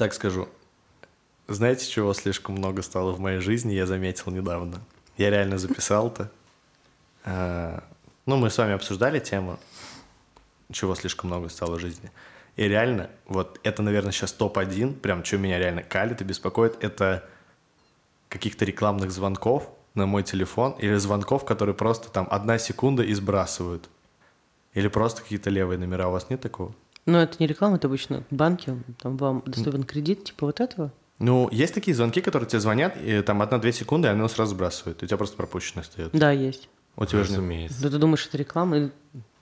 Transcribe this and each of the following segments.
Так скажу. Знаете, чего слишком много стало в моей жизни, я заметил недавно. Я реально записал-то. А, ну, мы с вами обсуждали тему, чего слишком много стало в жизни. И реально, вот это, наверное, сейчас топ-1, прям что меня реально калит и беспокоит, это каких-то рекламных звонков на мой телефон или звонков, которые просто там одна секунда и сбрасывают. Или просто какие-то левые номера. У вас нет такого? Но это не реклама, это обычно банки, там вам доступен кредит, типа вот этого? Ну, есть такие звонки, которые тебе звонят, и там одна-две секунды, и они сразу сбрасывают. И у тебя просто пропущено остается. Да, есть. У тебя же нет. Да ты думаешь, это реклама? Или-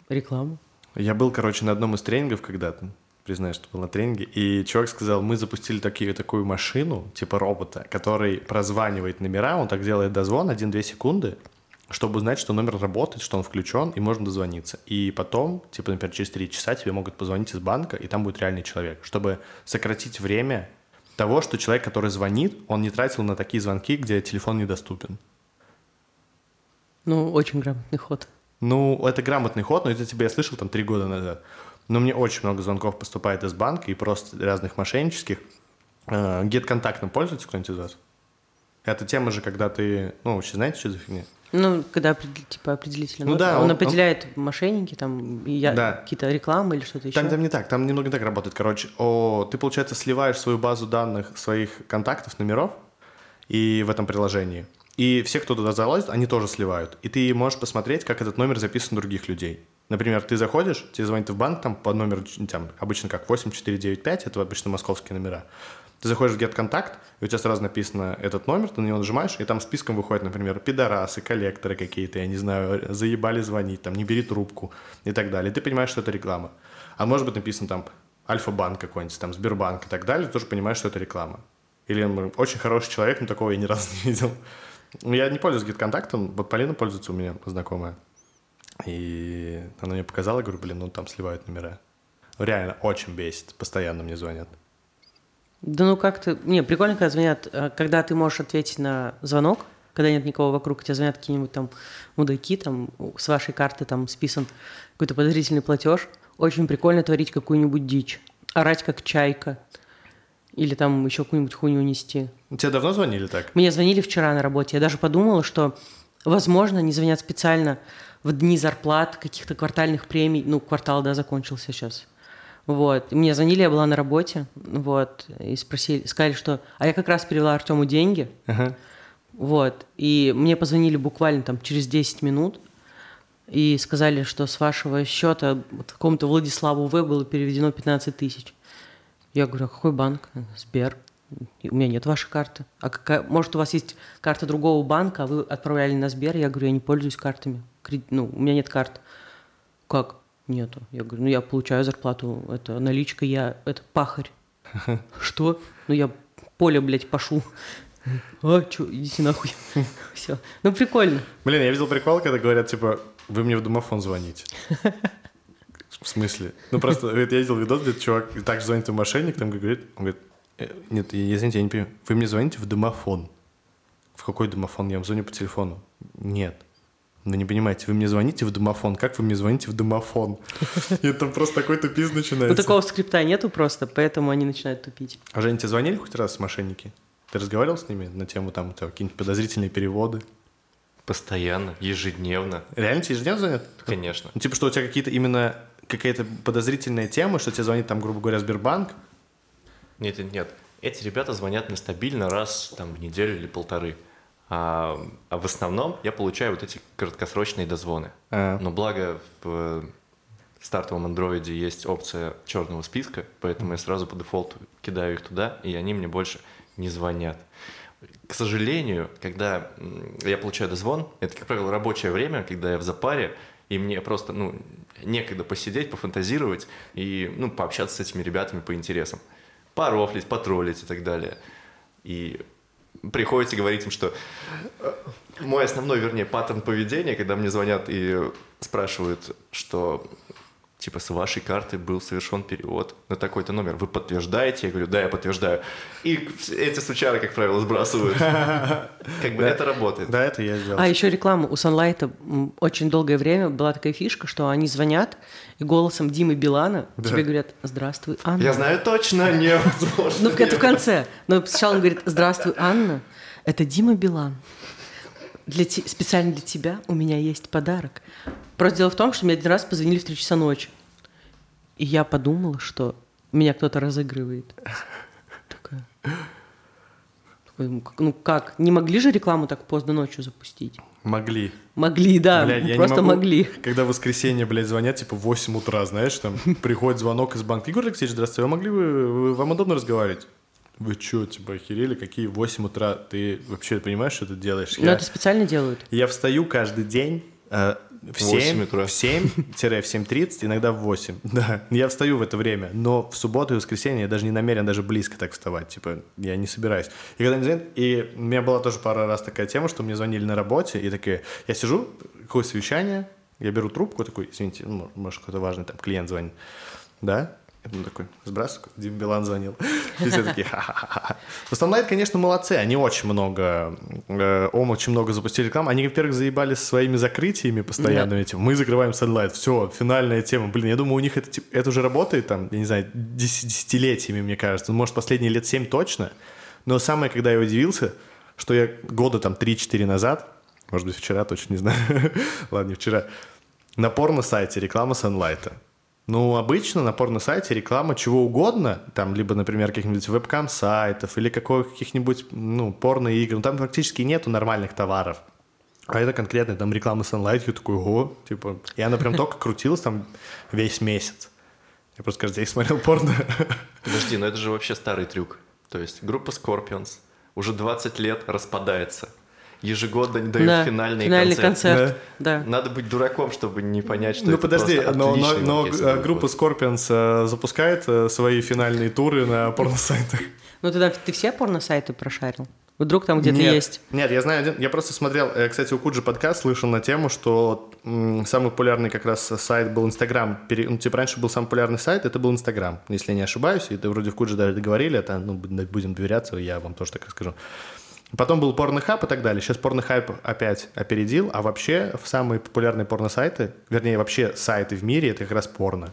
Реклама. Я был, короче, на одном из тренингов когда-то, признаюсь, что был на тренинге, и чувак сказал, мы запустили такие, такую машину, типа робота, который прозванивает номера, он так делает дозвон 1-2 секунды, чтобы узнать, что номер работает, что он включен, и можно дозвониться. И потом, типа, например, через 3 часа тебе могут позвонить из банка, и там будет реальный человек, чтобы сократить время того, что человек, который звонит, он не тратил на такие звонки, где телефон недоступен. Ну, очень грамотный ход. Ну, это грамотный ход, но это тебе я слышал там три года назад. Но мне очень много звонков поступает из банка и просто разных мошеннических. Э, Гет-контактом пользуется кто-нибудь из вас? Это тема же, когда ты... Ну, вообще знаете, что за фигня? Ну, когда типа определительный Ну да, он, он- определяет мошенники, там, я, Да. какие-то рекламы или что-то еще. Там, там не так, там немного не так работает. Короче, о, ты, получается, сливаешь свою базу данных своих контактов, номеров и в этом приложении. И все, кто туда залазит, они тоже сливают. И ты можешь посмотреть, как этот номер записан у других людей. Например, ты заходишь, тебе звонит в банк там по номеру, там, обычно как 8495, это обычно московские номера. Ты заходишь в GetContact, и у тебя сразу написано этот номер, ты на него нажимаешь, и там списком выходит, например, пидорасы, коллекторы какие-то, я не знаю, заебали звонить, там, не бери трубку и так далее. Ты понимаешь, что это реклама. А может быть написано там Альфа-банк какой-нибудь, там, Сбербанк и так далее, ты тоже понимаешь, что это реклама. Или очень хороший человек, но такого я ни разу не видел. Ну, Я не пользуюсь GetContact, вот Полина пользуется у меня знакомая. И она мне показала, говорю, блин, ну там сливают номера. Реально, очень бесит. Постоянно мне звонят. Да ну как-то... Не, прикольно, когда звонят, э, когда ты можешь ответить на звонок, когда нет никого вокруг, тебе звонят какие-нибудь там мудаки, там с вашей карты там списан какой-то подозрительный платеж. Очень прикольно творить какую-нибудь дичь. Орать как чайка. Или там еще какую-нибудь хуйню нести. Тебе давно звонили так? Мне звонили вчера на работе. Я даже подумала, что, возможно, они звонят специально в дни зарплат, каких-то квартальных премий. Ну, квартал, да, закончился сейчас. Вот. Мне звонили, я была на работе, вот, и спросили, сказали, что... А я как раз перевела Артему деньги, Ага. вот, и мне позвонили буквально там через 10 минут, и сказали, что с вашего счета какому-то Владиславу В было переведено 15 тысяч. Я говорю, а какой банк? Сбер. И У меня нет вашей карты. А какая, может, у вас есть карта другого банка, а вы отправляли на Сбер? Я говорю, я не пользуюсь картами. Кред- Ну, у меня нет карт. Как? Нету. Я говорю, ну я получаю зарплату, это наличка, я, это пахарь. Что? Ну я поле, блядь, пашу. А, чё, идите нахуй. Все. Ну, прикольно. Блин, я видел прикол, когда говорят, типа, вы мне в домофон звоните. В смысле? Ну, просто я видел видос, где чувак также звонит в мошенник, там говорит, он говорит, «Э, нет, я- извините, я не понимаю, вы мне звоните в домофон. В какой домофон? Я вам звоню по телефону. Нет. Вы не понимаете, вы мне звоните в домофон. Как вы мне звоните в домофон? И там просто такой тупиз Ну, начинается. такого скрипта нету просто, поэтому они начинают тупить. А Женя, тебе звонили хоть раз мошенники? Ты разговаривал с ними на тему там какие-нибудь подозрительные переводы? Постоянно, ежедневно, Реально тебе ежедневно звонят? конечно. Ну, типа, что у тебя какие-то именно какая-то подозрительная тема, что тебе звонит там, грубо говоря, Сбербанк? Нет, нет, нет. Эти ребята звонят мне стабильно раз там в неделю или полторы. А, а в основном я получаю вот эти краткосрочные дозвоны. А. Но благо в стартовом андроиде есть опция черного списка, поэтому я сразу по дефолту кидаю их туда, и они мне больше не звонят. К сожалению, когда я получаю дозвон, это, как правило, рабочее время, когда я в запаре, и мне просто ну, некогда посидеть, пофантазировать и ну, пообщаться с этими ребятами по интересам. Порофлить, потроллить и так далее. И приходится говорить им, что э, мой основной, вернее, паттерн поведения, когда мне звонят и спрашивают, что типа, с вашей карты был совершен перевод на такой-то номер. Вы подтверждаете? Я говорю, да, я подтверждаю. И эти сучары, как правило, сбрасывают. Как бы это работает. Да, это я сделал. А еще реклама у Sunlight очень долгое время была такая фишка, что они звонят и голосом Димы Билана тебе говорят «Здравствуй, Анна». Я знаю точно, невозможно. Ну, это в конце. Но сначала он говорит «Здравствуй, Анна, это Дима Билан. Для те- специально для тебя у меня есть подарок». Просто дело в том, что мне один раз позвонили в 3 часа ночи. И я подумала, что меня кто-то разыгрывает. Такая. Ну, как- Ну как? Не могли же рекламу так поздно ночью запустить? Могли. Могли, да, Блядь, просто могу, могли. Когда в воскресенье, блядь, звонят, типа, в 8 утра, знаешь, там, приходит звонок из банка. Игорь Алексеевич, здравствуйте, вы могли бы, вы- вам удобно разговаривать? Вы чё, типа, охерели? Какие 8 утра? Ты вообще понимаешь, что ты делаешь? Я, это специально делают. я встаю каждый день э, в 8 7, утра. в 7-7.30, иногда в 8. Да, я встаю в это время, но в субботу и воскресенье я даже не намерен даже близко так вставать, типа, я не собираюсь. И когда звонят, и у меня была тоже пару раз такая тема, что мне звонили на работе, и такие, я сижу, какое совещание, я беру трубку, такой, извините, ну, может, какой-то важный там клиент звонит, да? Думаю, такой, сбрасываю, Дим Билан звонил. И все такие, ха-ха-ха. Sunlight, конечно, молодцы. Они очень много, э, ом очень много запустили рекламы. Они, во-первых, заебали со своими закрытиями постоянными. Типа, мы закрываем Sunlight, все, финальная тема. Блин, я думаю, у них это, типа, это уже работает там, я не знаю, дес- десятилетиями, мне кажется. Ну, может, последние лет 7 точно. Но самое, когда я удивился, что я года там 3-4 назад, может быть, вчера, точно не знаю, ладно, не вчера, на порно-сайте реклама Sunlight. Ну, обычно на порно-сайте реклама чего угодно, там, либо, например, каких-нибудь вебкам-сайтов или каких-нибудь, ну, порно-игр, ну, там практически нету нормальных товаров. А это конкретно там реклама Sunlight, я такой, ого, типа, и она прям только крутилась там весь месяц. Я просто каждый день смотрел порно. Подожди, но это же вообще старый трюк. То есть группа Scorpions уже 20 лет распадается. Ежегодно дают Да, финальный, финальный концерт. концерт. Да. Надо быть дураком, чтобы не понять, что Ну это подожди, просто но, но- но, э, будет. группа Scorpions э, запускает э, свои финальные туры на порно-сайтах. Ну тогда ты все порно-сайты прошарил? Вдруг там где-то Нет. есть? Нет, я знаю один. Я просто смотрел, кстати, у Куджи подкаст слышал на тему, что м, самый популярный как раз сайт был Инстаграм. Пере- Ну, типа раньше был самый популярный сайт, это был Инстаграм, если я не ошибаюсь. И это вроде в Куджи даже договорили, это, ну, бу- будем доверяться, я вам тоже так расскажу. Потом был порнохаб и так далее. Сейчас порнохаб опять опередил, а вообще в самые популярные порно-сайты, вернее, вообще сайты в мире, это как раз порно.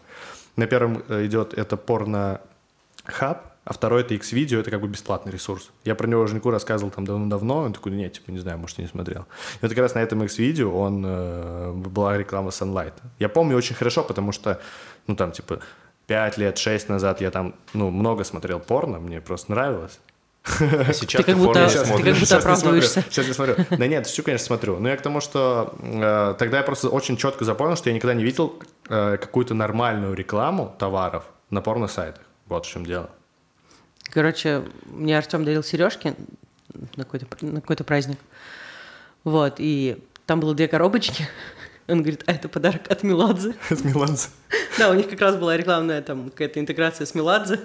На первом э, идет это порно-хаб, а второй это X-Video, это как бы бесплатный ресурс. Я про него Женьку рассказывал там давно-давно, он такой, нет, типа, не знаю, может, не смотрел. И вот как раз на этом X-Video он, э, была реклама Sunlight. Я помню очень хорошо, потому что, ну, там, типа, 5 лет, 6 назад я там, ну, много смотрел порно, мне просто нравилось. А сейчас Ты как будто- ты как будто оправдываешься. Сейчас я смотрю. Да нет, шучу, конечно, смотрю. Но я к тому, что э, тогда я просто очень четко запомнил, что я никогда не видел э, какую-то нормальную рекламу товаров на порно-сайтах. Вот в чем дело. Короче, мне Артем дарил сережки на какой-то, на какой-то праздник. Вот, и там было две коробочки. Он говорит, а это подарок от Меладзе. С Меладзе. Да, у них как раз была рекламная там какая-то интеграция с Меладзе.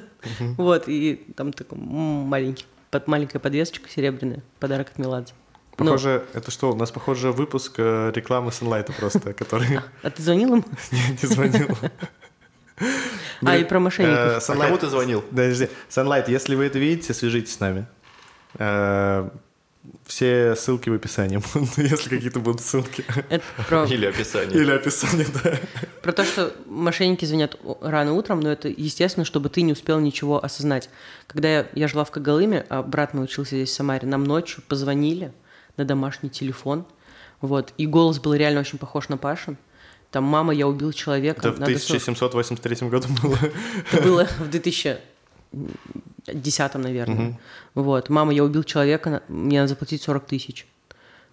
Вот, и там такой маленький, под, маленькая подвесочка серебряная, подарок от Меладзе. Ну, Похоже, это что? У нас, похоже, выпуск э, рекламы Sunlight просто, который а ты звонил им? не не звонил. А, и про Э, мошенников. А кому ты звонил? Подожди. Sunlight, если вы это видите, свяжитесь с нами. Все ссылки в описании, если какие-то будут ссылки. Это про, Или описание. Или описание, да. про то, что мошенники звонят рано утром, но это естественно, чтобы ты не успел ничего осознать. Когда я, я жила в Когалыме, а брат мой учился здесь в Самаре, нам ночью позвонили на домашний телефон, вот, и голос был реально очень похож на Пашин. Там «Мама, я убил человека». Это в надо срочно». 1783 году было. Это было в 2010, наверное. Вот. Мама, я убил человека, мне надо заплатить 40 тысяч.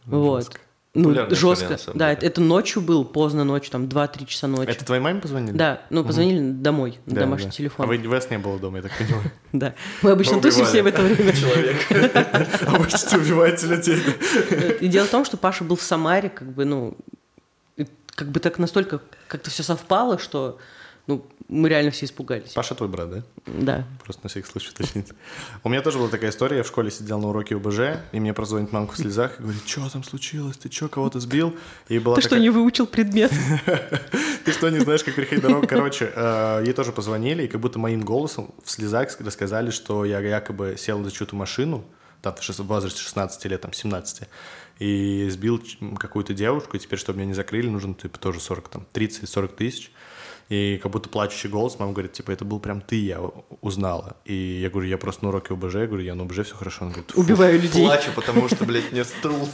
Вот. Ну, Популярная история, жестко. самом Да, это, это ночью был, поздно ночью, там 2-3 часа ночи. Это твоей маме позвонили? Да, ну позвонили домой, на Да, домашний да. телефон. А вы, вас не было дома, я так понимаю. Да. Мы обычно тусим все в это время. Человек. Обычно убиваете людей. И дело в том, что Паша был в Самаре, как бы, ну, как бы так настолько как-то все совпало, что Ну, мы реально все испугались. Паша твой брат, да? Да. Просто на всякий случай уточнить. У меня тоже была такая история. Я в школе сидел на уроке ОБЖ, и мне прозвонит мамка в слезах и говорит, что там случилось? Ты что, кого-то сбил? И была Ты что, такая- не выучил предмет? Ты что, не знаешь, как переходить дорогу? Короче, э, ей тоже позвонили, и как будто моим голосом в слезах рассказали, что я якобы сел за чью-то машину, там, в возрасте 16 лет, там, 17, и сбил какую-то девушку, и теперь, чтобы меня не закрыли, нужно, типа, тоже 40, там, 30-40 тысяч. И как будто плачущий голос, мама говорит, типа, это был прям ты, я узнала. И я говорю, я просто на уроке ОБЖ, я говорю, я на ОБЖ, все хорошо. Она говорит, «Фу, Убиваю людей. Плачу, потому что, блядь, мне стул,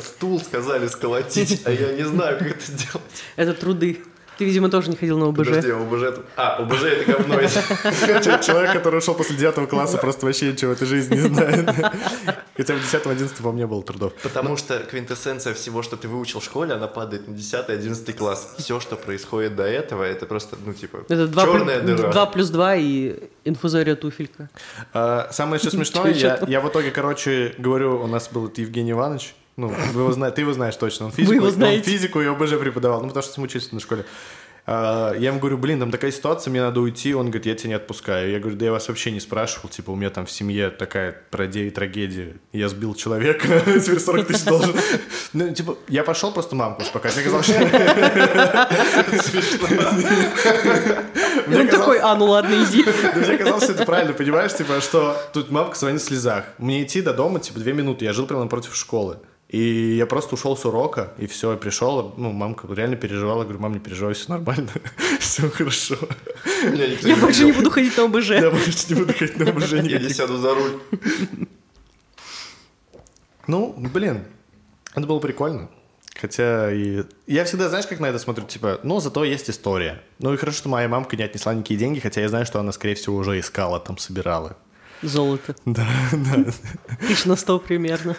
стул сказали сколотить, а я не знаю, как это сделать. Это труды. Ты, видимо, тоже не ходил на ОБЖ. Подожди, а ОБЖ... А, ОБЖ это говно. Человек, который ушел после 9 класса, просто вообще ничего в этой жизни не знает. Хотя в 10-11 по мне было трудов. Потому что квинтэссенция всего, что ты выучил в школе, она падает на 10-11 класс. Все, что происходит до этого, это просто, ну, типа, Это 2, черная дыра. 2 плюс 2 и инфузория туфелька. А, Самое еще смешное, я, в итоге, короче, говорю, у нас был это Евгений Иванович, ну, вы его знаете, ты его знаешь точно, он физику, его он знаете. физику и ОБЖ преподавал, ну, потому что мы учились на школе. А, Я ему говорю, блин, там такая ситуация, мне надо уйти. Он говорит, я тебя не отпускаю. Я говорю, да я вас вообще не спрашивал. Типа, у меня там в семье такая трагедия, трагедия. Я сбил человека, теперь 40 тысяч должен. Ну, типа, я пошел просто мамку успокаивать. Мне казалось, что... Он такой, а, ну ладно, иди. Мне казалось, что это правильно, понимаешь, типа, что тут мамка звонит в слезах. Мне идти до дома, типа, две минуты. Я жил прямо напротив школы. И я просто ушел с урока, и все, и пришел. Ну, мамка реально переживала. Говорю, мам, не переживай, все нормально, все хорошо. Я больше не буду ходить на ОБЖ. Я больше не буду ходить на ОБЖ Я не сяду за руль. Ну, блин, это было прикольно. Хотя и... Я всегда, знаешь, как на это смотрю, типа, ну, зато есть история. Ну, и хорошо, что моя мамка не отнесла никакие деньги, хотя я знаю, что она, скорее всего, уже искала, там, собирала. Золото. Да, да, Тысяч на сто примерно.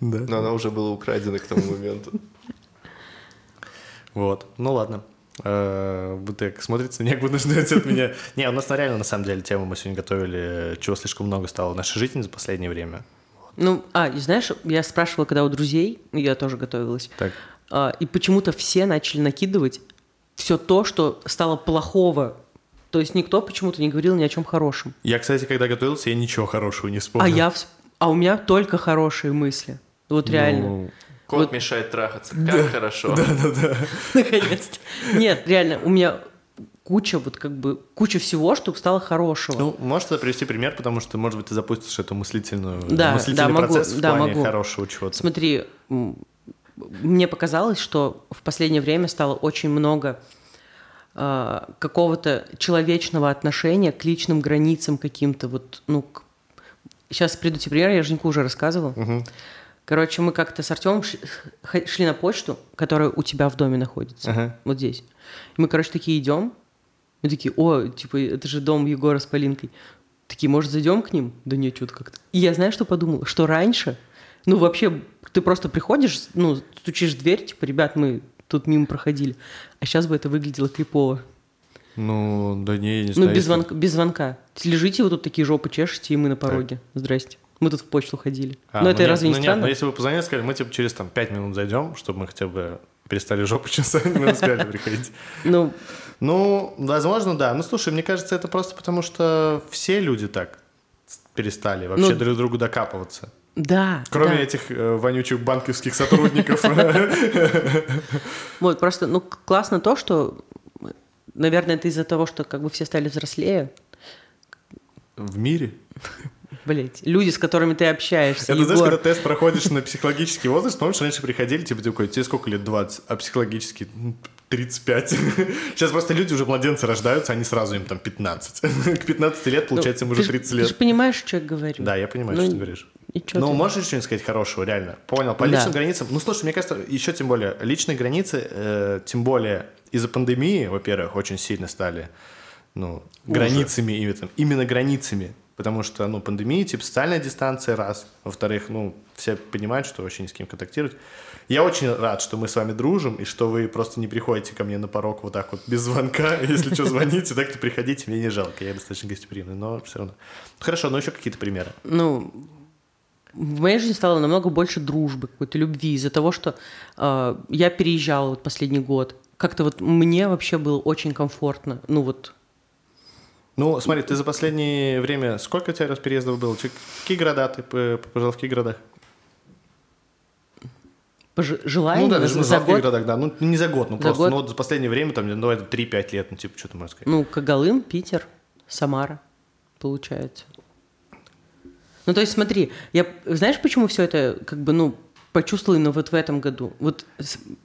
да. Но она уже была украдена к тому моменту. Вот, ну ладно. Э, Вы так смотрите на меня, как будто ждете от меня. Не, у нас на реально, на самом деле, тему мы сегодня готовили, чего слишком много стало в нашей жизни за последнее время. Ну, а, и знаешь, я спрашивала, когда у друзей, я тоже готовилась, Так. а, и почему-то все начали накидывать все то, что стало плохого. То есть никто почему-то не говорил ни о чем хорошем. Я, кстати, когда готовился, я ничего хорошего не вспомнил. А я, вс- а у меня только хорошие мысли. Вот реально. Ну, Кот Вот. мешает трахаться. Как хорошо. Наконец-то. Нет, реально, у меня куча вот как бы куча всего, что стало хорошего. Ну, можешь привести пример, потому что, может быть, ты запустишь эту мыслительную, Да, мыслительный да, могу, процесс в да, плане могу. хорошего чего-то. Смотри, мне показалось, что в последнее время стало очень много а, какого-то человечного отношения к личным границам каким-то вот, ну, к- сейчас тебе пример, я Женьку уже рассказывала. Мгм. Короче, мы как-то с Артемом шли на почту, которая у тебя в доме находится, Ага. вот здесь. И мы, короче, такие идем, мы такие, о, типа, это же дом Егора с Полинкой. Такие, может, зайдем к ним? Да нет, что-то как-то. И я, знаю, что подумала? Что раньше, ну, вообще, ты просто приходишь, ну, стучишь в дверь, типа, ребят, мы тут мимо проходили. А сейчас бы это выглядело крипово. Ну, да не, я не Ну, знаю. без если- звонка, без звонка. Лежите вы тут такие жопы чешете, и мы на пороге. Здрасте. Мы тут в почту ходили. А, Но ну это нет, разве не ну нет, странно? но если вы позвонили, сказали, мы типа через там 5 минут зайдем, чтобы мы хотя бы перестали жопу чесать, мы сказали, приходите. Ну, Ну, возможно, да. Ну, слушай, мне кажется, это просто потому, что все люди так перестали вообще Ну, друг другу докапываться. Да. Кроме да. этих э, вонючих банковских сотрудников. Вот, просто, ну, классно то, что, наверное, это из-за того, что как бы все стали взрослее. В мире. Блять, люди, с которыми ты общаешься, Это знаешь, когда тест проходишь на психологический возраст, помнишь, раньше приходили, типа, такой, тебе сколько лет, 20, а психологический ну, 35. Сейчас просто люди уже младенцы рождаются, они сразу им там 15. К 15 лет, получается, им Ну, уже ты ж- 30 Ты же лет. понимаешь, что я говорю? Да, я понимаю, Ну, что ты говоришь. И чё Ну, ты? можешь что-нибудь сказать хорошего, реально? Понял. По Да. личным границам. Ну, слушай, мне кажется, еще тем более, личные границы, э, тем более из-за пандемии, во-первых, очень сильно стали, ну, Уже. границами, именно, именно границами. Потому что, ну, пандемия, типа, социальная дистанция, раз. Во-вторых, ну, все понимают, что вообще ни с кем контактировать. Я очень рад, что мы с вами дружим, и что вы просто не приходите ко мне на порог вот так вот без звонка. Если что, звоните, так-то приходите, мне не жалко. Я достаточно гостеприимный, но все равно. Хорошо, но еще какие-то примеры. Ну, в моей жизни стало намного больше дружбы, какой-то любви из-за того, что э, я переезжала вот последний год. как-то вот мне вообще было очень комфортно. Ну вот Ну, смотри, ты за последнее время сколько у тебя раз переездов было? Чи- Какие города ты п- пожил в каких городах? желание ну да, за, даже за каких год. городах, да. Ну, не за год, ну За просто, год? ну, вот за последнее время, там, ну, это 3-5 лет, ну, типа, что ты можешь сказать? Ну, Когалым, Питер, Самара, получается. Ну, то есть, смотри, я, знаешь, почему все это, как бы, ну, почувствовала именно вот в этом году? Вот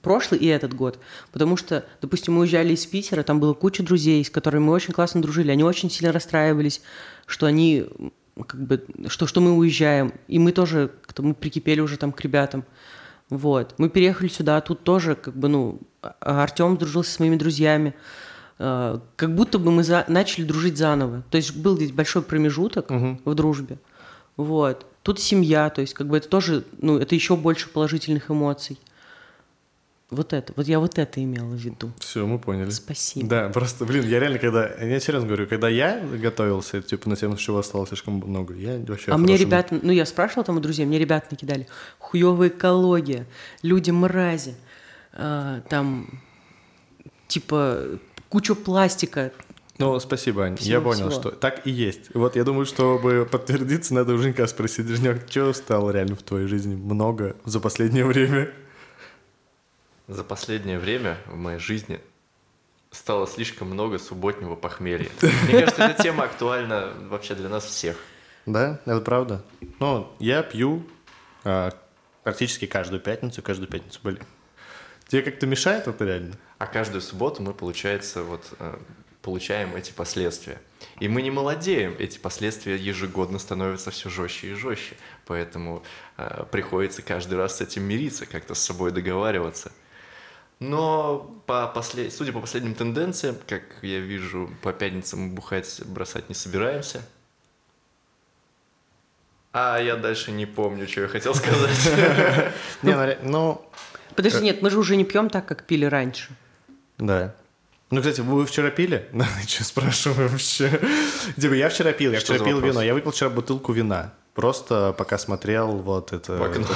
прошлый и этот год. Потому что, допустим, мы уезжали из Питера, там была куча друзей, с которыми мы очень классно дружили. Они очень сильно расстраивались, что они, как бы, что, что мы уезжаем. И мы тоже, как-то мы прикипели уже там к ребятам. Вот. Мы переехали сюда, а тут тоже, как бы, ну, Артем дружился с моими друзьями. Э, Как будто бы мы за- начали дружить заново. То есть был здесь большой промежуток в дружбе. Вот. Тут семья, то есть как бы это тоже, ну, это еще больше положительных эмоций. Вот это, вот я вот это имела в виду. Все, мы поняли. Спасибо. Да, просто, блин, я реально, когда, я серьезно говорю, когда я готовился, типа, на тему, чего осталось слишком много, я вообще... А мне хорошим- ребята, ну я спрашивала там у друзей, мне ребята накидали, хуевая экология, люди мрази, а, там, типа, куча пластика. Ну, спасибо, Ань. Всего, я понял, всего. что так и есть. Вот я думаю, чтобы подтвердиться, надо у Женька спросить, Женек, что стало реально в твоей жизни много за последнее время? За последнее время в моей жизни стало слишком много субботнего похмелья. Мне кажется, эта тема актуальна вообще для нас всех. Да, это правда. Ну, я пью а, практически каждую пятницу, каждую пятницу были. Тебе как-то мешает это реально? А каждую субботу мы, получается, вот э, получаем эти последствия. И мы не молодеем, эти последствия ежегодно становятся все жестче и жестче. Поэтому э, приходится каждый раз с этим мириться, как-то с собой договариваться. Но по послед... судя по последним тенденциям, как я вижу, по пятницам мы бухать бросать не собираемся. А я дальше не помню, что я хотел сказать. Не, ну, ну, Подожди, нет, мы же уже не пьем так, как пили раньше. да. Ну, кстати, вы вчера пили? Что спрашиваю вообще? Типа, я вчера пил, я вчера пил вино. Я выпил вчера бутылку вина. Просто пока смотрел вот это...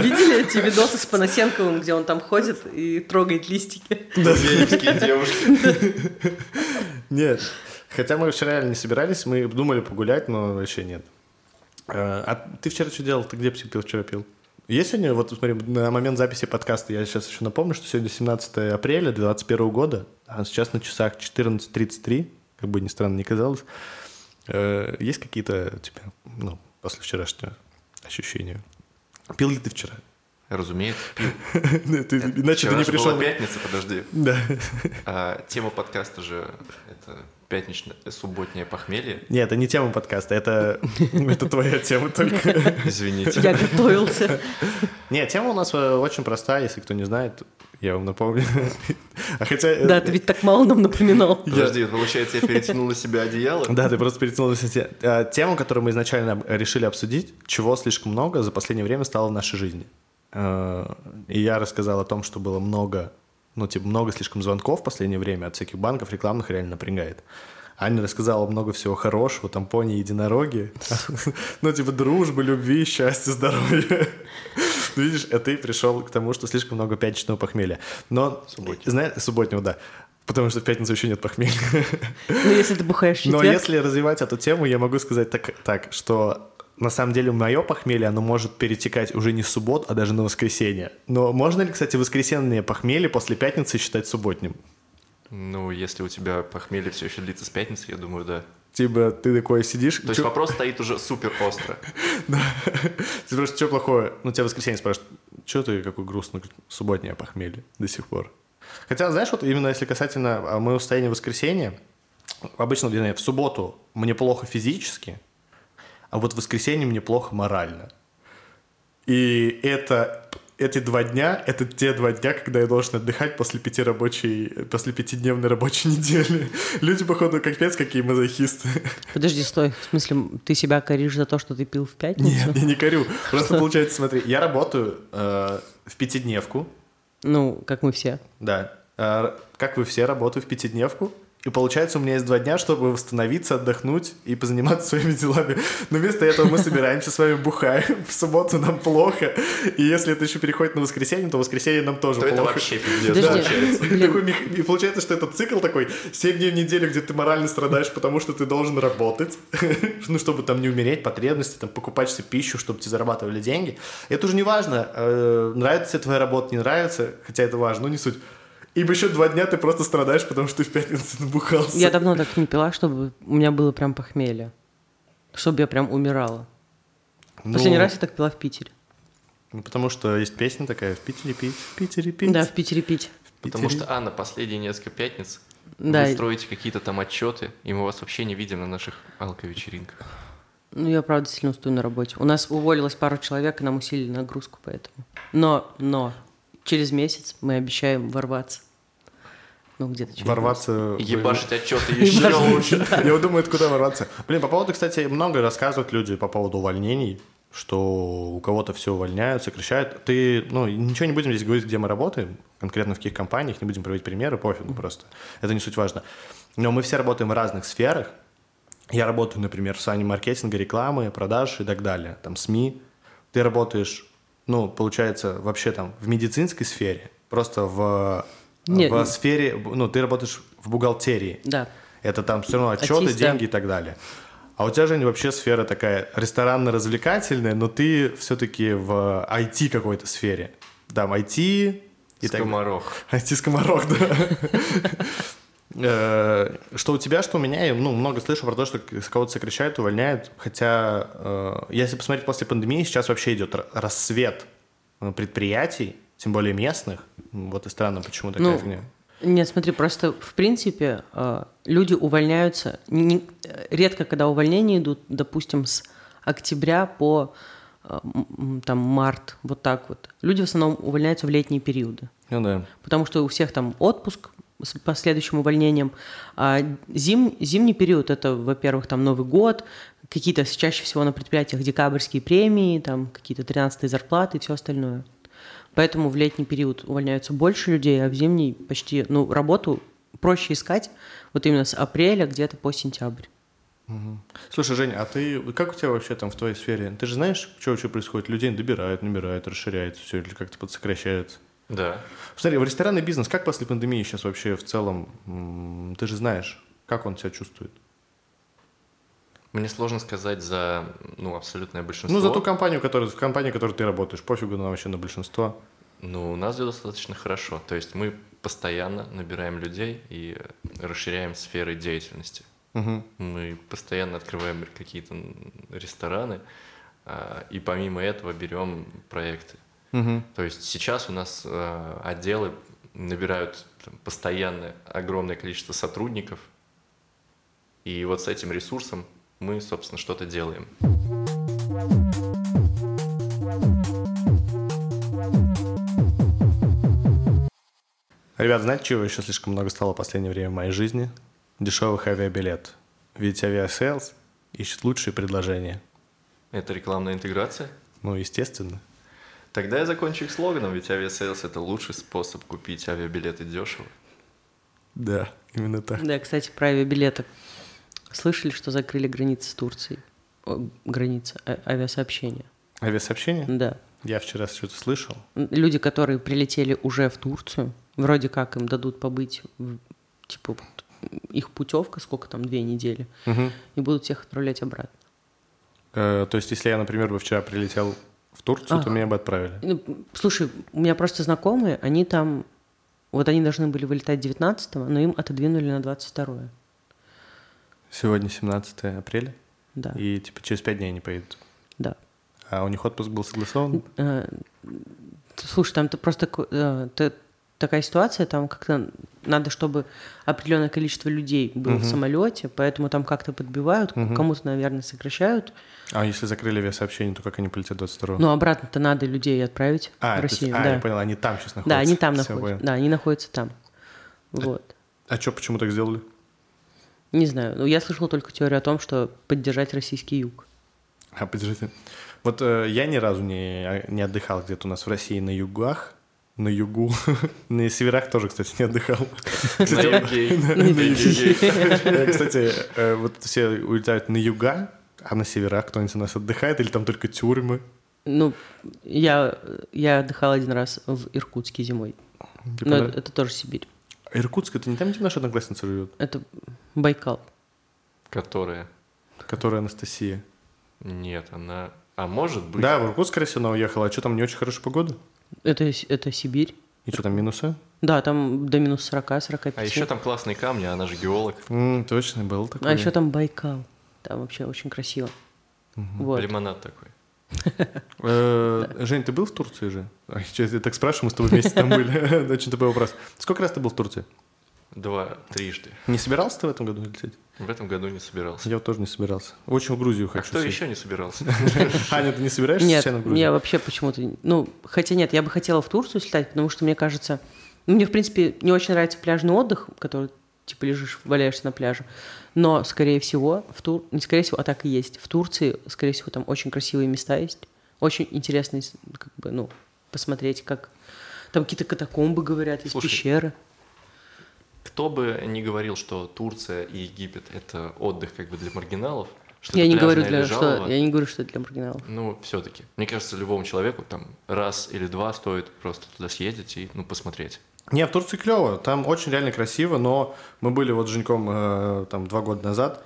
Видели эти видосы с Панасенковым, где он там ходит и трогает листики? Веневские девушки. Нет. Хотя мы вчера реально не собирались, мы думали погулять, но вообще нет. Э, А ты вчера что делал? Ты где пил вчера пил? Есть сегодня, вот смотри, на момент записи подкаста, я сейчас еще напомню, что сегодня 17 апреля 2021 года, а сейчас на часах 14.33, как бы ни странно не казалось. Э, Есть какие-то у тебя, ну, после вчерашнего ощущения? Пил ли ты вчера? Разумеется, пил. Ты- Иначе ты не пришел. пятница, подожди. Да. А, тема подкаста же это пятничное, субботнее похмелье. Нет, это не тема подкаста, это, это твоя тема только. Извините. Я готовился. Нет, тема у нас э, очень простая, если кто не знает, я вам напомню. А хотя... э, Да, ты ведь так мало нам напоминал. Подожди, получается, я перетянул на себя одеяло? Да, ты просто перетянул на себя. Э, Тему, которую мы изначально решили обсудить, чего слишком много за последнее время стало в нашей жизни. И я рассказал о том, что было много, ну, типа, много слишком звонков в последнее время от всяких банков рекламных реально напрягает. Аня рассказала много всего хорошего, там пони, единороги. Ну, типа, дружбы, любви, счастья, здоровья. Ну, Видишь, а ты пришел к тому, что слишком много пятничного похмелья. Но, знаешь, субботнего, да. Потому что в пятницу еще нет похмелья. Ну, если ты бухаешь Но если развивать эту тему, я могу сказать так, так что на самом деле мое похмелье, оно может перетекать уже не в субботу, а даже на воскресенье. Но можно ли, кстати, воскресенье похмелье после пятницы считать субботним? Ну, если у тебя похмелье все еще длится с пятницы, я думаю, да. Типа ты такой сидишь... То есть чё- вопрос стоит уже супер остро. Ты спрашиваешь, что плохое? Ну, тебя воскресенье спрашивают, что ты какой грустный, субботнее похмелье до сих пор. Хотя, знаешь, вот именно если касательно а, моего состояния в воскресенье, обычно в субботу мне плохо физически, а вот в воскресенье мне плохо морально. И это эти два дня, это те два дня, когда я должен отдыхать после пяти рабочей, после пятидневной рабочей недели. Люди, походу, капец, какие мазохисты. Подожди, стой. В смысле, ты себя коришь за то, что ты пил в пятницу? Нет, я не корю. Просто получается, смотри, я работаю э, в пятидневку, Ну, как мы все. да. Э, как вы все, работаю в пятидневку, И получается, у меня есть два дня, чтобы восстановиться, отдохнуть и позаниматься своими делами. Но вместо этого мы собираемся с вами бухаем. В субботу нам плохо. И если это еще переходит на воскресенье, то воскресенье нам тоже То это плохо. вообще пиздец Подожди. получается. Такой и получается, что этот цикл такой 7 дней в неделю, где ты морально страдаешь, потому что ты должен работать, ну, чтобы там не умереть, потребности, там, покупать себе пищу, чтобы тебе зарабатывали деньги. Это уже не важно, э, нравится тебе твоя работа, не нравится, хотя это важно, но не суть. И еще два дня ты просто страдаешь, потому что ты в пятницу набухался. Я давно так не пила, чтобы у меня было прям похмелье. Чтобы я прям умирала. Ну, Последний раз я так пила в Питере. ну, потому что есть песня такая «В Питере пить, в Питере пить». Да, в Питере пить. в Потому Питере». что, Анна, последние несколько пятниц Да. вы строите какие-то там отчеты, и мы вас вообще не видим на наших алко-вечеринках. Ну, я, правда, сильно устаю на работе. У нас уволилось пару человек, и нам усилили нагрузку поэтому. Но, но, через месяц мы обещаем ворваться. Ну, где-то через Ворваться... Ебашить отчеты еще лучше. Я вот думаю, куда ворваться. Блин, по поводу, кстати, много рассказывают люди по поводу увольнений, что у кого-то все увольняют, сокращают. Ты, ну, ничего не будем здесь говорить, где мы работаем, конкретно в каких компаниях, не будем проводить примеры, пофигу просто. Это не суть важно. Но мы все работаем в разных сферах. Я работаю, например, в сфере маркетинга, рекламы, продаж и так далее, там СМИ. Ты работаешь, ну, получается, вообще там в медицинской сфере, просто в, Нет, в не- сфере, ну, ты работаешь в бухгалтерии. Да. Это там все равно отчеты, Артист, да. деньги и так далее. А у тебя, Женя, вообще сфера такая ресторанно-развлекательная, но ты все-таки в IT какой-то сфере. Да, IT и так Скоморох. IT-скоморох, да. Э, Что у тебя, что у меня, я ну, много слышу про то, что кого-то сокращают, увольняют. Хотя, э, если посмотреть после пандемии, сейчас вообще идет рассвет э, предприятий, тем более местных. Вот и странно, почему такая Ну, фигня. Нет, смотри, просто в принципе э, люди увольняются. не- редко, когда увольнения идут, допустим, с октября по э, там март, вот так вот. Люди в основном увольняются в летние периоды. Ну да. потому что у всех там отпуск с последующим увольнением. А зим, зимний период это, во-первых, там Новый год, какие-то чаще всего на предприятиях декабрьские премии, там какие-то 13 зарплаты и все остальное. Поэтому в летний период увольняются больше людей, а в зимний почти, ну, работу проще искать вот именно с апреля где-то по сентябрь. Слушай, Женя, а ты как у тебя вообще там в твоей сфере? Ты же знаешь, что вообще происходит? Людей добирают, набирают, расширяется все или как-то подсокращается? Да. Смотри, в ресторанный бизнес, как после пандемии сейчас вообще в целом? Ты же знаешь, как он себя чувствует? Мне сложно сказать за ну, абсолютное большинство. Ну, за ту компанию, которую, в компании, в которой ты работаешь, пофигу нам вообще на большинство. Ну, у нас все достаточно хорошо. То есть мы постоянно набираем людей и расширяем сферы деятельности. Мгм. Мы постоянно открываем какие-то рестораны, а, и помимо этого берем проекты. Мгм. То есть сейчас у нас э, отделы набирают там, постоянно огромное количество сотрудников, и вот с этим ресурсом мы, собственно, что-то делаем. Ребят, знаете, чего еще слишком много стало в последнее время в моей жизни? Дешевых авиабилет. Ведь Авиасейлс ищет лучшие предложения. Это рекламная интеграция? Ну, естественно. Тогда я закончу их слоганом, ведь авиасейлс – это лучший способ купить авиабилеты дешево. Да, именно так. Да, кстати, про авиабилеты. Слышали, что закрыли границы с Турцией? О, границы а- авиасообщения. Авиасообщение? Да. Я вчера что-то слышал. Люди, которые прилетели уже в Турцию, вроде как им дадут побыть, типа, их путевка, сколько там, две недели, Мгм. и будут всех отправлять обратно. Э, то есть, если я, например, бы вчера прилетел в Турцию, то меня бы отправили. Ну, слушай, у меня просто знакомые, они там, вот они должны были вылетать 19 но им отодвинули на 22 Сегодня 17 апреля, Да, и типа через пять дней они поедут. да. А у них отпуск был согласован? Э, Слушай, там ты просто э, т- такая ситуация, там как-то надо, чтобы определенное количество людей было в Мгм. самолете, поэтому там как-то подбивают, Мгм. кому-то, наверное, сокращают. А если закрыли авиасообщение, то как они полетят 22 Но обратно-то надо людей отправить а, в то есть- Россию. а, да. я понял, они там сейчас находятся. да, они там находятся. понял. Да, они находятся там. Вот. А что, почему так сделали? Не знаю. Ну, я слышала только теорию о том, что поддержать российский юг. А, подождите. Вот э, я ни разу не, не отдыхал где-то у нас в России на югах, на югу. На северах тоже, кстати, не отдыхал. На Кстати, вот все улетают на юга, а на северах кто-нибудь у нас отдыхает, или там только тюрьмы? Ну, я, я отдыхал один раз в Иркутске зимой. Типа, Но это, это тоже Сибирь. А Иркутск, это не там, где наша одноклассница живет, Это Байкал. Которая? которая Анастасия? Нет, она... А может быть? Да, в Иркутск, скорее всего, она уехала. А что, там не очень хорошая погода? Это, это Сибирь. И что, там минусы? Да, там до минус 40-45. А еще там классные камни, она же геолог. М, точно, был такой. А еще там Байкал. Там вообще очень красиво. Вот. Лимонад такой. Э, Жень, ты был в Турции же? Чё, я так спрашиваю, мы с тобой вместе там были. Очень тупой вопрос. Сколько раз ты был в Турции? Два, трижды. Не собирался ты в этом году лететь? В этом году не собирался. Я вот тоже не собирался. Очень в Грузию А хочу. кто съездить. еще не собирался? Аня, ты не собираешься Нет, в Грузию? я вообще почему-то... Ну, хотя нет, я бы хотела в Турцию слетать, потому что мне кажется... ну, мне, в принципе, не очень нравится пляжный отдых, который, типа, лежишь, валяешься на пляже. Но, скорее всего, в Тур... не скорее всего, а так и есть. В Турции, скорее всего, там очень красивые места есть. Очень интересно, как бы, ну, посмотреть, как... Там какие-то катакомбы, говорят, есть Слушай, пещеры. Кто бы не говорил, что Турция и Египет — это отдых как бы для маргиналов, что Я это не, говорю для, что, лежалово, я не говорю, что это для маргиналов. Ну, все-таки. Мне кажется, любому человеку там раз или два стоит просто туда съездить и, ну, посмотреть. Не, в Турции клево. Там очень реально красиво, но мы были вот с Женьком э, там два года назад,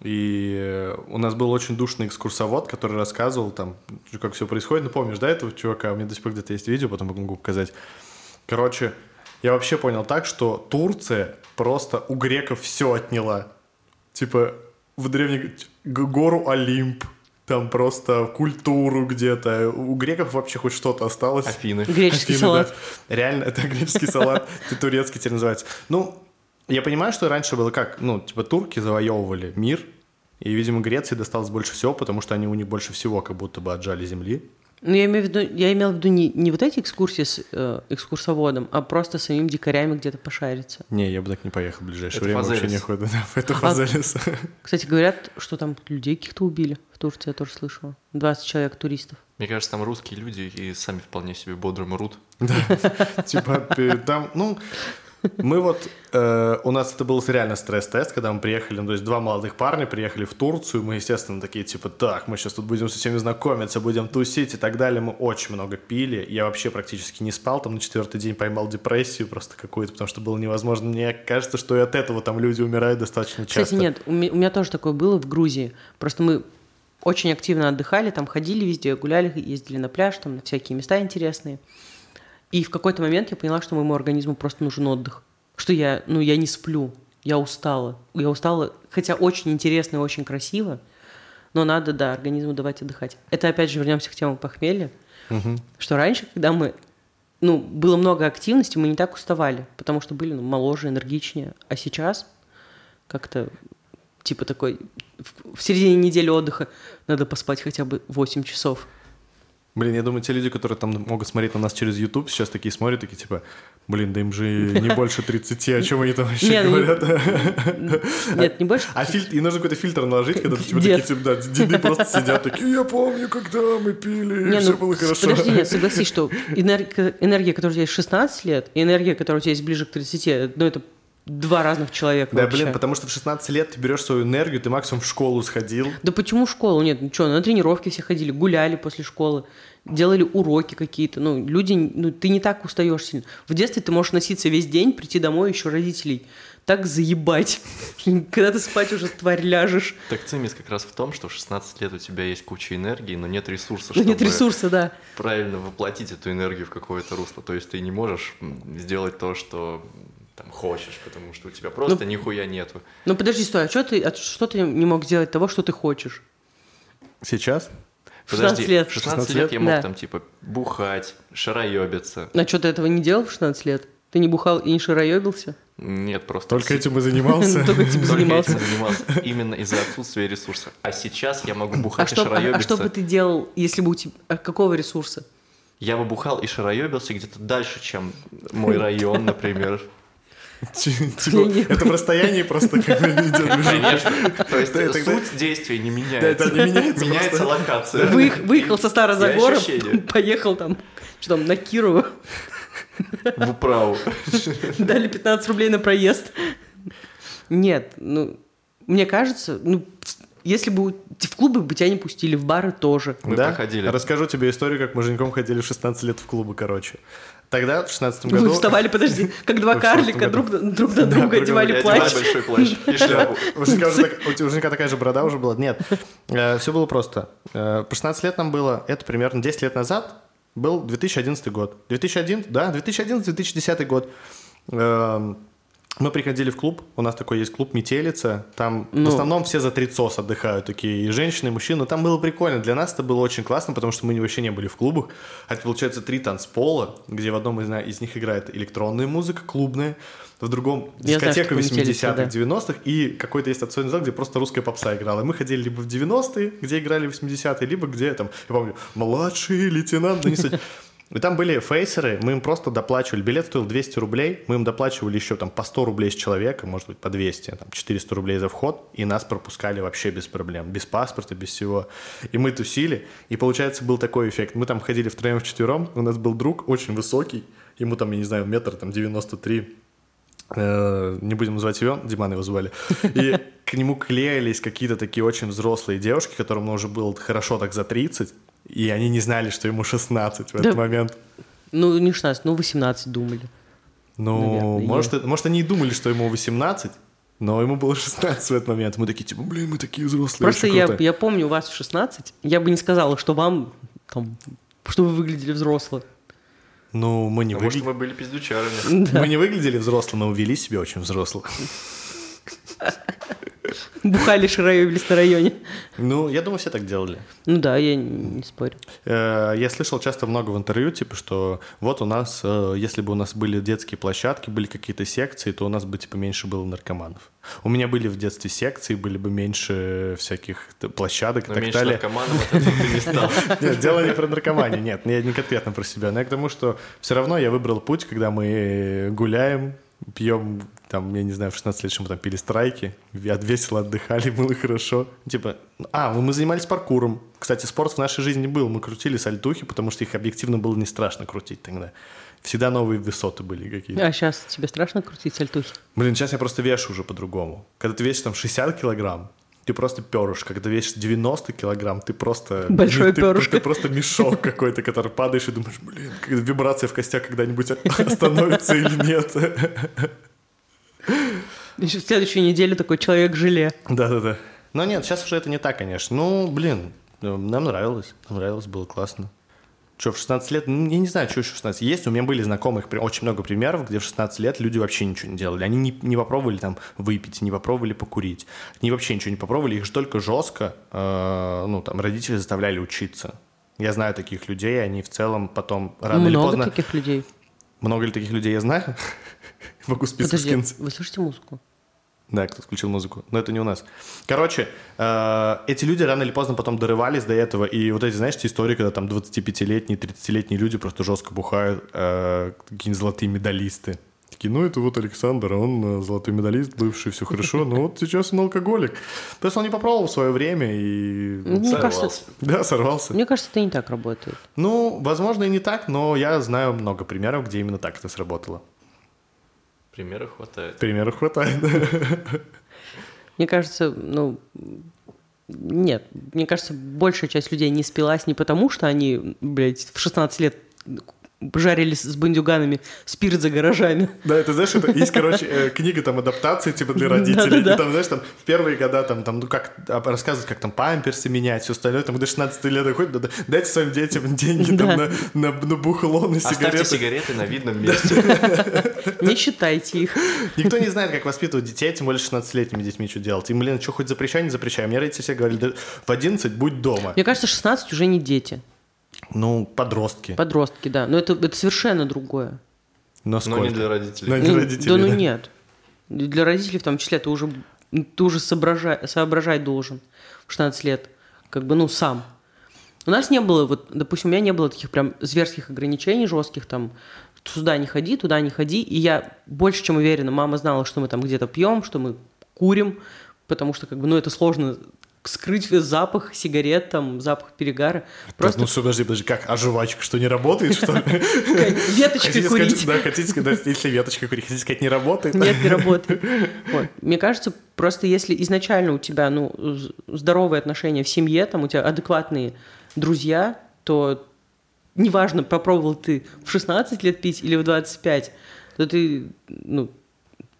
и у нас был очень душный экскурсовод, который рассказывал там, как все происходит. Ну, помнишь, да, этого чувака? У меня до сих пор где-то есть видео, потом могу показать. Короче, я вообще понял так, что Турция просто у греков все отняла. Типа, в древней гору Олимп, там просто культуру где-то. У греков вообще хоть что-то осталось. Афины. Греческий Афины, салат. да. Реально, это греческий салат, это турецкий теперь называется. Ну, я понимаю, что раньше было как, ну, типа турки завоевывали мир, и, видимо, Греции досталось больше всего, потому что они у них больше всего как будто бы отжали земли. Ну, я имею в виду, я имел в виду не, не вот эти экскурсии с э, экскурсоводом, а просто самим дикарями где-то пошариться. Не, я бы так не поехал в ближайшее Это время, вообще Фазелис. не ходит. Да, это А- Фазелис. Кстати, говорят, что там людей каких-то убили в Турции, я тоже слышала. 20 человек туристов. Мне кажется, там русские люди и сами вполне себе бодро мрут. Типа, ты там, ну, мы вот, э, у нас это был реально стресс-тест, когда мы приехали, ну, то есть два молодых парня приехали в Турцию, мы, естественно, такие, типа, так, мы сейчас тут будем со всеми знакомиться, будем тусить и так далее, мы очень много пили, я вообще практически не спал, там на четвертый день поймал депрессию просто какую-то, потому что было невозможно, мне кажется, что и от этого там люди умирают достаточно часто. Кстати, нет, у ме- у меня тоже такое было в Грузии. Просто мы очень активно отдыхали, там ходили везде, гуляли, ездили на пляж, там на всякие места интересные. И в какой-то момент я поняла, что моему организму просто нужен отдых. Что я, ну, я не сплю, я устала. Я устала, хотя очень интересно и очень красиво, но надо, да, организму давать отдыхать. Это опять же вернемся к теме похмелья, Мгм. что раньше, когда мы, ну, было много активности, мы не так уставали, потому что были ну, моложе, энергичнее. А сейчас как-то типа такой в середине недели отдыха надо поспать хотя бы 8 часов. Блин, я думаю, те люди, которые там могут смотреть на нас через YouTube, сейчас такие смотрят, такие типа, блин, да им же не больше 30, о чем они там вообще Не, ну, говорят? Нет, не больше. А фильтр, и нужно какой-то фильтр наложить, когда типа такие, типа, да, деды просто сидят такие, я помню, когда мы пили, Не, все ну, было хорошо. Подожди, нет, согласись, что энергия, которая у тебя есть в 16 лет, и энергия, которая у тебя есть ближе к 30, ну, это два разных человека Да, вообще. блин, потому что в 16 лет ты берешь свою энергию, ты максимум в школу сходил. Да почему в школу? Нет, ну что, на тренировки все ходили, гуляли после школы, делали уроки какие-то. Ну, люди, ну, ты не так устаешь сильно. В детстве ты можешь носиться весь день, прийти домой, еще родителей так заебать. Когда ты спать уже, тварь, ляжешь. Так цимис как раз в том, что в 16 лет у тебя есть куча энергии, но нет ресурса, Ну, чтобы нет ресурса, да. правильно воплотить эту энергию в какое-то русло. То есть ты не можешь сделать то, что там хочешь, потому что у тебя просто нихуя нету. Ну, подожди, стой, а что ты, а что ты не мог сделать того, что ты хочешь? Сейчас? В 16 Подожди, лет. в 16 16 лет я мог Да. там типа бухать, шароебиться. А что ты этого не делал в 16 лет? Ты не бухал и не шароебился? Нет, просто... Только этим и занимался. Только этим занимался. Именно из-за отсутствия ресурса. А сейчас я могу А бухать и а- а шароебиться. что бы ты делал, если бы у тебя... а какого ресурса? Я бы бухал и шароебился где-то дальше, чем мой район, например. Типа, Это в расстоянии просто как бы. Конечно. То есть суть действия не Да, меняется. это не меняется Меняется локация. Выех- выехал со Старозагора, поехал там, что там, на Кирово. В управу. Дали 15 рублей на проезд. Нет, ну, мне кажется, ну, если бы в клубы бы тебя не пустили, в бары тоже. Мы да? проходили. Расскажу тебе историю, как мы с Женьком ходили в 16 лет в клубы, короче. Тогда, в 16 Вы году... вставали, подожди, как два карлика друг, друг на Да, друга друг одевали плащ. большой плащ и шляпу. У Женька такая же борода уже была? Нет. все было просто. Э, по 16 лет нам было, это примерно 10 лет назад, был 2011 год. 2001, да, 2011-2010 год. Мы приходили в клуб, у нас такой есть клуб «Метелица», там в Ну. основном все за трицос отдыхают, такие и женщины, и мужчины, но там было прикольно, для нас это было очень классно, потому что мы вообще не были в клубах, а это получается три танцпола, где в одном из, из них играет электронная музыка, клубная, в другом дискотека что такое «Метелица», 80-х, да. 90-х, и какой-то есть отцовный зал, где просто русская попса играла. И мы ходили либо в 90-е, где играли 80-е, либо где там, я помню, младший лейтенант, ну не суть. И там были фейсеры, мы им просто доплачивали. Билет стоил 200 рублей, мы им доплачивали еще там по 100 рублей с человека, может быть, по 200, там 400 рублей за вход, и нас пропускали вообще без проблем, без паспорта, без всего. И мы тусили, и получается был такой эффект. Мы там ходили втроем, вчетвером, у нас был друг очень высокий, ему там, я не знаю, метр там 93, Э, не будем называть его, Диман его звали, и к нему клеились какие-то такие очень взрослые девушки, которым уже было хорошо так за 30, и они не знали, что ему 16 в этот момент. Ну, не 16, ну, 18 думали. Ну, Наверное, может, может, они и думали, что ему 18, но ему было 16 в этот момент. Мы такие, типа, блин, мы такие взрослые, Просто я, круто». я помню, у вас в 16, я бы не сказала, что вам там, что вы выглядели взрослым. Ну, мы не, А может, выгля- мы были пиздючарами. Да. мы не выглядели взрослыми, но вели себя очень взросло. Бухали, шароебились на районе. Ну, я думаю, все так делали. Ну да, я не, спорю. Э, Я слышал часто много в интервью, типа, что вот у нас, э, если бы у нас были детские площадки, были какие-то секции, то у нас бы, типа, меньше было наркоманов. У меня были в детстве секции, были бы меньше всяких площадок и так меньше далее. наркоманов от этого ты не стал. Нет, дело не про наркоманию, нет, я не конкретно про себя, но я к тому, что все равно я выбрал путь, когда мы гуляем, пьем, там, я не знаю, в 16 лет мы там пили страйки, от- весело отдыхали, было хорошо. Типа, а, мы мы занимались паркуром. Кстати, спорт в нашей жизни был, мы крутили сальтухи, потому что их объективно было не страшно крутить тогда. Всегда новые высоты были какие-то. А сейчас тебе страшно крутить сальтухи? Блин, сейчас я просто вешу уже по-другому. Когда ты весишь там 60 килограмм, ты просто перышко. Когда ты весишь 90 килограмм, ты просто... Большое ты, перышко. Ты просто мешок какой-то, который падаешь и думаешь, блин, вибрация в костях когда-нибудь остановится или нет. Еще в следующей неделе такой человек-желе. Да-да-да. Но нет, сейчас уже это не так, конечно. Ну, блин, э, нам нравилось. Нам нравилось, было классно. Что, в 16 лет? Ну, я не знаю, что еще в 16. Есть, у меня были знакомых очень много примеров, где в 16 лет люди вообще ничего не делали. Они не, не попробовали там выпить, не попробовали покурить. Они вообще ничего не попробовали, их же только жестко, э, ну, там, родители заставляли учиться. Я знаю таких людей, они в целом потом рано или Много поздно... таких людей. Много ли таких людей я знаю? Могу список Подожди, скинуть. вы слышите музыку? Да, кто включил музыку. Но это не у нас. Короче, э, эти люди рано или поздно потом дорывались до этого. И вот эти, знаешь, те истории, когда там 25-летние, 30-летние люди просто жестко бухают, э, какие-нибудь золотые медалисты. Такие, ну это вот Александр, он э, золотой медалист, бывший, все хорошо, но вот сейчас он алкоголик. Просто он не попробовал в свое время и... Мне Сорвался. кажется, Да, сорвался. мне кажется, это не так работает. Ну, возможно, и не так, но я знаю много примеров, где именно так это сработало. Примеров хватает. Примеров хватает. Мне кажется, ну, нет, мне кажется, большая часть людей не спилась не потому, что они, блядь, в 16 лет жарились с бандюганами спирт за гаражами. Да, это знаешь, это есть, короче, э, книга там адаптации типа для родителей. Да-да-да. И там, знаешь, там в первые года там, там ну как а, рассказывают, как там памперсы менять, все остальное. Там до 16 лет доходит, да, да, дайте своим детям деньги там Да. на, на, на бухло, на Оставьте сигареты. сигареты на видном месте. Не считайте их. Никто не знает, как воспитывать детей, тем более 16-летними детьми что делать. Им, блин, что хоть запрещай, не запрещай. Мне родители все говорили, да, в 11 будь дома. Мне кажется, 16 уже не дети. Ну, подростки. Подростки, да. Но это, это совершенно другое. Но Но не для родителей. Но не Ну, родителей, да ну да. нет. Для родителей в том числе ты уже, ты уже соображай, соображать должен в 16 лет. Как бы, ну, сам. У нас не было, вот, допустим, у меня не было таких прям зверских ограничений жестких, там, сюда не ходи, туда не ходи. И я больше чем уверена, мама знала, что мы там где-то пьем, что мы курим, потому что, как бы, ну, это сложно скрыть запах сигарет, там, запах перегара. Просто... Ну, что, подожди, подожди, как? А жвачка что, не работает, что ли? Веточкой курить. Да, хотите сказать, если веточкой курить, хотите сказать, не работает? Нет, не работает. Вот. Мне кажется, просто если изначально у тебя, ну, здоровые отношения в семье, там, у тебя адекватные друзья, то неважно, попробовал ты в 16 лет пить или в 25, то ты, ну,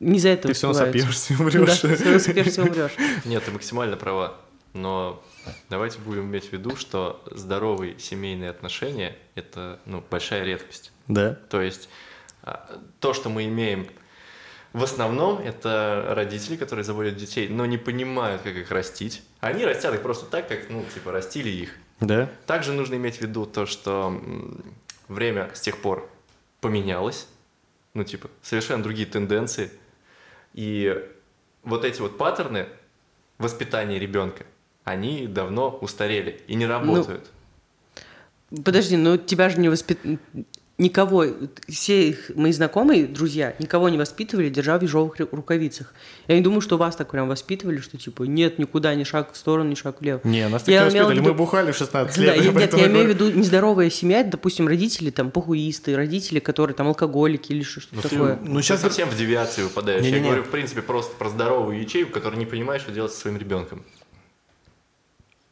не за это Ты все сопьешься и умрешь. Да, все сопьешься и умрешь. Нет, ты максимально права. Но давайте будем иметь в виду, что здоровые семейные отношения – это ну, большая редкость. Да. То есть а, то, что мы имеем в основном, это родители, которые заводят детей, но не понимают, как их растить. Они растят их просто так, как, ну, типа, растили их. Да. Также нужно иметь в виду то, что время с тех пор поменялось. Ну, типа, совершенно другие тенденции. И вот эти вот паттерны воспитания ребенка, они давно устарели и не ну, работают. Ну, подожди, но тебя же не воспит никого, все их, мои знакомые, друзья, никого не воспитывали, держа в ежовых рукавицах. Я не думаю, что вас так прям воспитывали, что типа нет, никуда, ни шаг в сторону, ни шаг влево. Не, нас так я воспитывали, виду... мы бухали в 16 лет. Да, нет, я имею в виду нездоровая семья, допустим, родители там похуисты, родители, которые там алкоголики или что-то ну, такое. Ты, ну, сейчас совсем в девиацию выпадаешь. Не, не, я не. говорю, в принципе, просто про здоровую ячейку, которая не понимает, что делать со своим ребенком.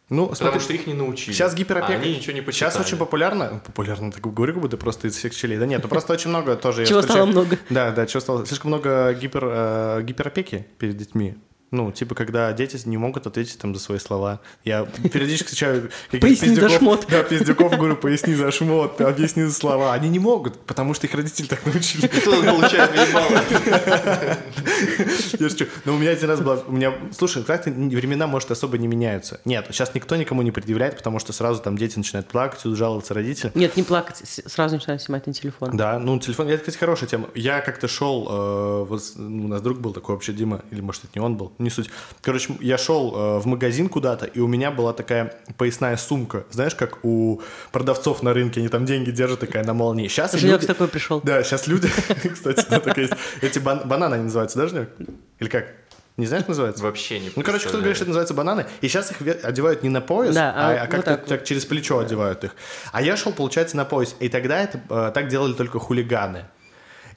Ну, Потому смотри, что их не научили. Сейчас гиперопека. А они ничего не почитали. Сейчас очень популярно. Популярно, так говорю, как будто просто из всех щелей. Да нет, ну просто очень много тоже. Чего стало много? Да, да, чего стало. Слишком много гипер, э, гиперопеки перед детьми. Ну, типа, когда дети не могут ответить там за свои слова. Я периодически встречаю каких-то пиздюков. за шмот. Да, пиздюков говорю, поясни за шмот, объясни за слова. Они не могут, потому что их родители так научили. Тут получает. Я шучу. Но у меня один раз было... У меня... Слушай, как-то времена, может, особо не меняются. Нет, сейчас никто никому не предъявляет, потому что сразу там дети начинают плакать, жаловаться родители. Нет, не плакать, сразу начинают снимать на телефон. Да, ну, телефон... Это, кстати, хорошая тема. Я как-то шел... Э, у нас друг был такой вообще, Дима, или, может, это не он был, не суть. Короче, я шел э, в магазин куда-то, и у меня была такая поясная сумка. Знаешь, как у продавцов на рынке, они там деньги держат, такая на молнии. Сейчас Женек люди... такой пришел. Да, сейчас люди, кстати, да, такая есть. Эти бананы они называются, да, Женек? Или как? Не знаешь, как называется? Вообще не Ну, короче, кто говорит, что это называется бананы. И сейчас их одевают не на пояс, да, а, а, а как-то вот так, через плечо одевают их. А я шел, получается, на пояс. И тогда это э, так делали только хулиганы.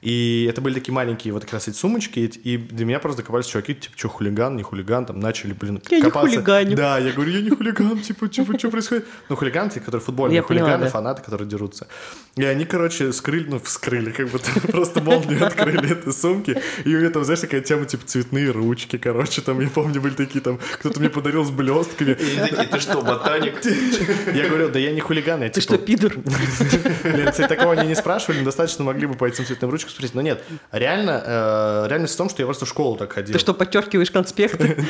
И это были такие маленькие вот как раз эти сумочки, и для меня просто докопались чуваки, типа, что, хулиган, не хулиган, там начали, блин, я копаться. не хулиганю. Да, я говорю, я не хулиган, типа, типа, что происходит? Ну, хулиганы, те, которые футбольные я хулиганы, поняла, да. фанаты, которые дерутся. И они, короче, скрыли, ну, вскрыли, как будто просто молнию открыли этой сумки, и у меня там, знаешь, такая тема, типа, цветные ручки, короче, там, я помню, были такие там, кто-то мне подарил с блестками. И ты что, ботаник? Я говорю, да я не хулиган, я Ты что, пидор? Блин, кстати, такого они не спрашивали, достаточно могли бы по этим цветным ручкам спросить, но нет, реально, э, реальность в том, что я просто в школу так ходил. Ты что, подчеркиваешь конспекты?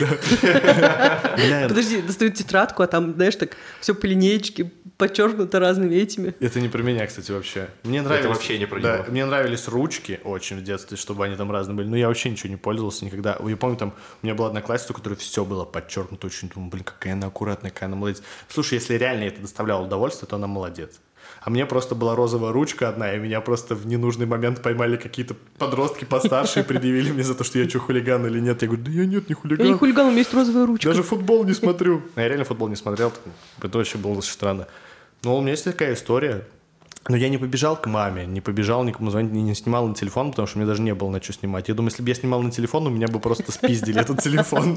Подожди, достают тетрадку, а там, знаешь, так все по линеечке, подчеркнуто разными этими. Это не про меня, кстати, вообще. Мне нравились, Это вообще не про да, Мне нравились ручки очень в детстве, чтобы они там разные были. Но я вообще ничего не пользовался никогда. Я помню, там у меня была одноклассница, у которой все было подчеркнуто очень. Думаю, блин, какая она аккуратная, какая она молодец. Слушай, если реально это доставляло удовольствие, то она молодец. А мне просто была розовая ручка одна, и меня просто в ненужный момент поймали какие-то подростки постарше и предъявили мне за то, что я что, хулиган или нет. Я говорю, да я нет, не хулиган. Я не хулиган, у меня есть розовая ручка. Даже футбол не смотрю. А я реально футбол не смотрел, это вообще было очень странно. Но у меня есть такая история. Но я не побежал к маме, не побежал никому звонить, не, не снимал на телефон, потому что у меня даже не было на что снимать. Я думаю, если бы я снимал на телефон, у меня бы просто спиздили этот телефон.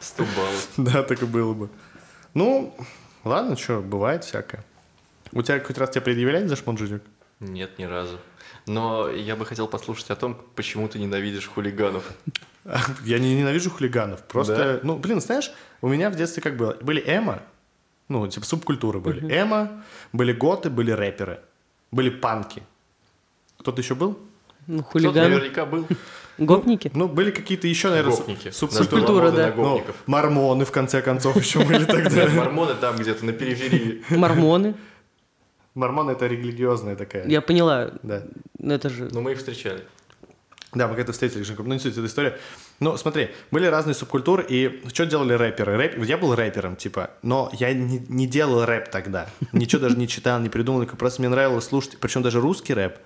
Сто баллов. Да, так и было бы. Ну, ладно, что, бывает всякое. У тебя хоть раз тебя предъявляли за шмонжижик? Нет, ни разу. Но я бы хотел послушать о том, почему ты ненавидишь хулиганов. Я не ненавижу хулиганов. Просто, да? ну, блин, знаешь, у меня в детстве как было? Были эмо, ну, типа субкультуры были. Угу. Эмо, были готы, были рэперы, были панки. Кто-то еще был? Ну, хулиганы. наверняка был. Гопники? Ну, были какие-то еще, наверное, Гопники. субкультура, да. Ну, мормоны, в конце концов, еще были тогда. Мормоны там где-то на периферии. Мормоны. Мормоны это религиозная такая. Я поняла. Да. Ну это же... Но мы их встречали. Да, мы как-то встретили, ну не суть эта история. Ну, смотри, были разные субкультуры, и что делали рэперы? Рэп... Я был рэпером, типа, но я не, не делал рэп тогда. Ничего даже не читал, не придумал, просто мне нравилось слушать, причем даже русский рэп.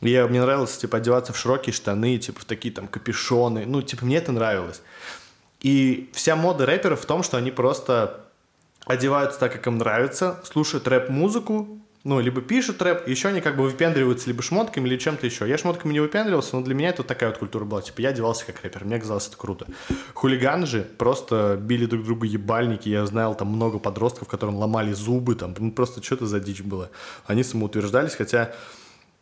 Я, мне нравилось, типа, одеваться в широкие штаны, типа, в такие там капюшоны. Ну, типа, мне это нравилось. И вся мода рэперов в том, что они просто одеваются так, как им нравится, слушают рэп-музыку, ну, либо пишут рэп, еще они как бы выпендриваются либо шмотками, или чем-то еще. Я шмотками не выпендривался, но для меня это вот такая вот культура была. Типа, я одевался как рэпер, мне казалось это круто. Хулиганы же просто били друг друга ебальники. Я знал там много подростков, которым ломали зубы, там, ну, просто что-то за дичь было. Они самоутверждались, хотя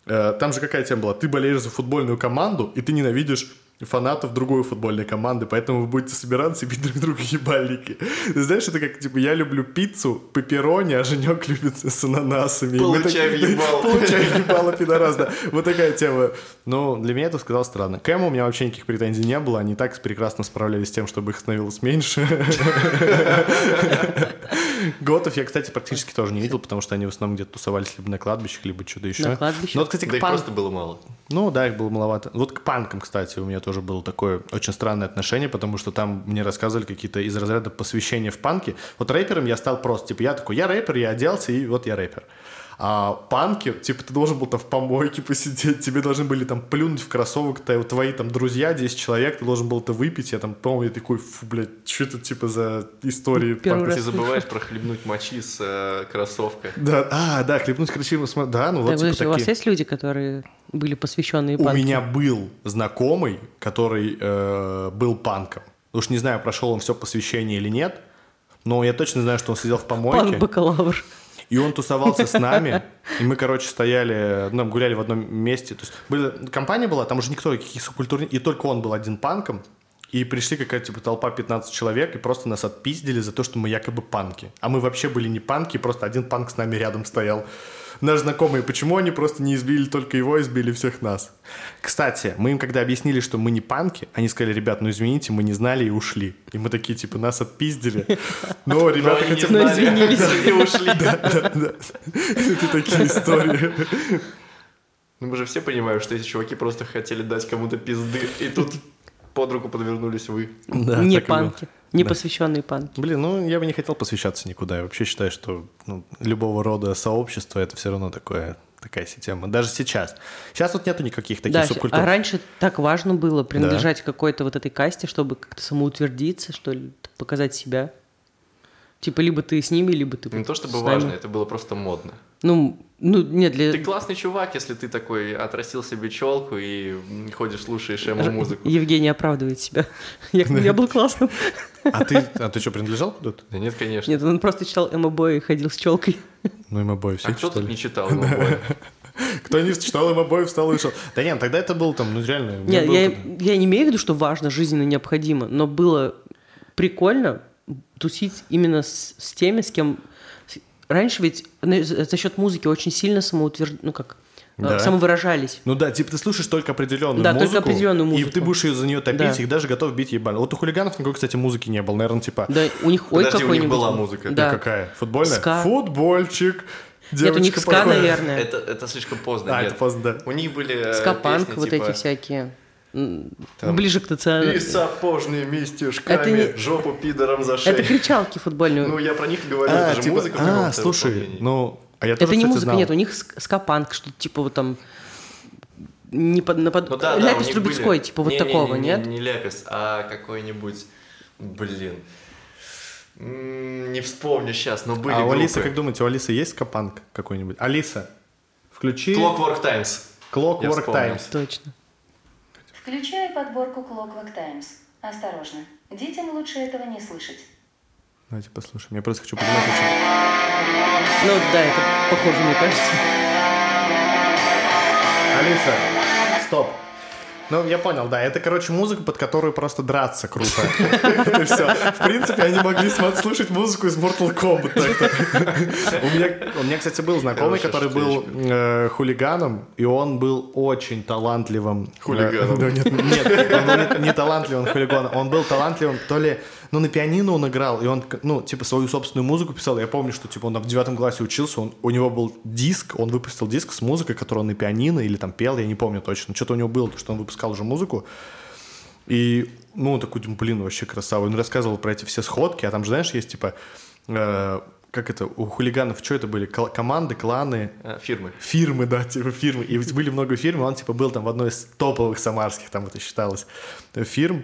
э, там же какая тема была? Ты болеешь за футбольную команду, и ты ненавидишь фанатов другой футбольной команды, поэтому вы будете собираться и бить друг друга ебальники. Ты знаешь, это как, типа, я люблю пиццу, пепперони, а Женек любит с ананасами. Получай такие, въебало. Получай ебало, пидорас, да. Вот такая тема. Ну, для меня это сказал странно. К Эму у меня вообще никаких претензий не было, они так прекрасно справлялись с тем, чтобы их становилось меньше. Готов я, кстати, практически тоже не видел, потому что они в основном где-то тусовались либо на кладбищах, либо что-то еще. На кладбищах? Ну, вот, кстати, Да пан- просто было мало. ну да, их было маловато. Вот к панкам, кстати, у меня тоже было такое очень странное отношение, потому что там мне рассказывали какие-то из разряда посвящения в панки. Вот рэпером я стал просто, типа, я такой, я рэпер, я оделся, и вот я рэпер. А панки, типа, ты должен был там в помойке посидеть, тебе должны были там плюнуть в кроссовок, т- твои там друзья, 10 человек, ты должен был это выпить, я там помню, я такой, фу, блядь, что это типа за истории Первый панков?» Ты забываешь прохлебнуть мочи с э, кроссовка. Да, а, да, хлебнуть красиво, смо- да, ну вот Так, типа подожди, у вас такие. есть люди, которые были посвященные У панку? меня был знакомый, который э, был панком. Уж не знаю, прошел он все посвящение или нет, но я точно знаю, что он сидел в помойке, Панк-бакалавр. И он тусовался с нами, и мы, короче, стояли, ну, гуляли в одном месте. То есть были, компания была, там уже никто, каких субкультурных, и только он был один панком, и пришли какая-то типа толпа 15 человек, и просто нас отпиздили за то, что мы якобы панки. А мы вообще были не панки, просто один панк с нами рядом стоял. Наш знакомый, почему они просто не избили только его, избили всех нас? Кстати, мы им когда объяснили, что мы не панки, они сказали, ребят, ну извините, мы не знали и ушли. И мы такие, типа, нас отпиздили. Но ребята хотя бы... извинились. и ушли. Да, да. Это такие истории. Ну мы же все понимаем, что эти чуваки просто хотели дать кому-то пизды, и тут под руку подвернулись вы. Да, не панки. Не Да. посвященные панки. Блин, ну я бы не хотел посвящаться никуда. Я вообще считаю, что ну, любого рода сообщество это все равно такое, такая система. Даже сейчас. Сейчас вот нету никаких таких Да, щ- субкультур. а раньше так важно было принадлежать какой-то вот этой касте, чтобы как-то самоутвердиться, что ли, показать себя. Типа, либо ты с ними, либо ты Не то с чтобы нами. важно, это было просто модно. Ну, ну, нет, для... Ты классный чувак, если ты такой отрастил себе челку и ходишь, слушаешь эмо-музыку. Евгений оправдывает себя. Я, я был классным. А ты, а ты что, принадлежал куда-то? Да нет, конечно. Нет, он просто читал эмо-бой и ходил с челкой. Ну мы обои все а кто тут не читал? Кто не читал им обои, встал и вышел. Да нет, тогда это был там, ну реально. Нет, я, я не имею в виду, что важно, жизненно необходимо, но было прикольно тусить именно с, с теми, с кем... Раньше ведь на- за счет музыки очень сильно самоутвержд... ну как, э, Да. самовыражались. Ну да, типа ты слушаешь только определенную Да, только музыку, определенную и музыку. ты будешь ее за нее топить, Да. и даже готов бить ебально. Вот у хулиганов никакой, кстати, музыки не было, наверное, типа... Да, у них ой Подожди, у них была музыка. Да. Какая? Футбольная? Ска. Футбольчик. Нет, у них Девочка ска, походит. наверное. Это, это слишком поздно, А, нет. это поздно, да. У них были э, Скапанк, песни, вот типа, эти всякие. Там Ближе к ТЦ. И сапожными местюшками Это не- жопу пидором за шею. Это кричалки футбольные. Ну, я про них говорю, А, это же типа, музыка а, слушай, ну, а я тоже, это не кстати, музыка, знал. нет, у них ск- скапанк, что типа вот там не под, на под... Ну да, да, у Ляпис них Трубецкой, были- типа вот Не, не, такого, не, не, нет? Не ляпис, а какой-нибудь, блин, не вспомню сейчас, но были А у группы. Алисы, как думаете, у Алисы есть скапанк какой-нибудь? Алиса, включи Clockwork Times. Clockwork. Times. Точно. Включаю подборку Clockwork Times. Осторожно. Детям лучше этого не слышать. Давайте послушаем. Я просто хочу подумать, очень... Ну да, это похоже, мне кажется. Алиса, стоп. Ну, я понял, да. Это, короче, музыка, под которую просто драться круто. Это все. В принципе, они могли слушать музыку из Mortal Kombat. У меня, кстати, был знакомый, который был э, хулиганом, и он был очень талантливым. Хулиганом. Э, да, Нет, он был не талантливым хулиганом. Он был талантливым, то ли, ну, на пианино он играл, и он, ну, типа, свою собственную музыку писал. Я помню, что, типа, он в девятом классе учился, он, у него был диск, он выпустил диск с музыкой, которую он на пианино или там пел, я не помню точно. Что-то у него было, то, что он выпускал уже музыку. И, ну, он такой, блин, вообще красавый. Он рассказывал про эти все сходки, а там же, знаешь, есть, типа, э, как это, у хулиганов, что это были? Кол- команды, кланы, А, Фирмы. фирмы, да, типа фирмы. И были много фирм, он, типа, был там в одной из топовых самарских, там это считалось, э, фирм.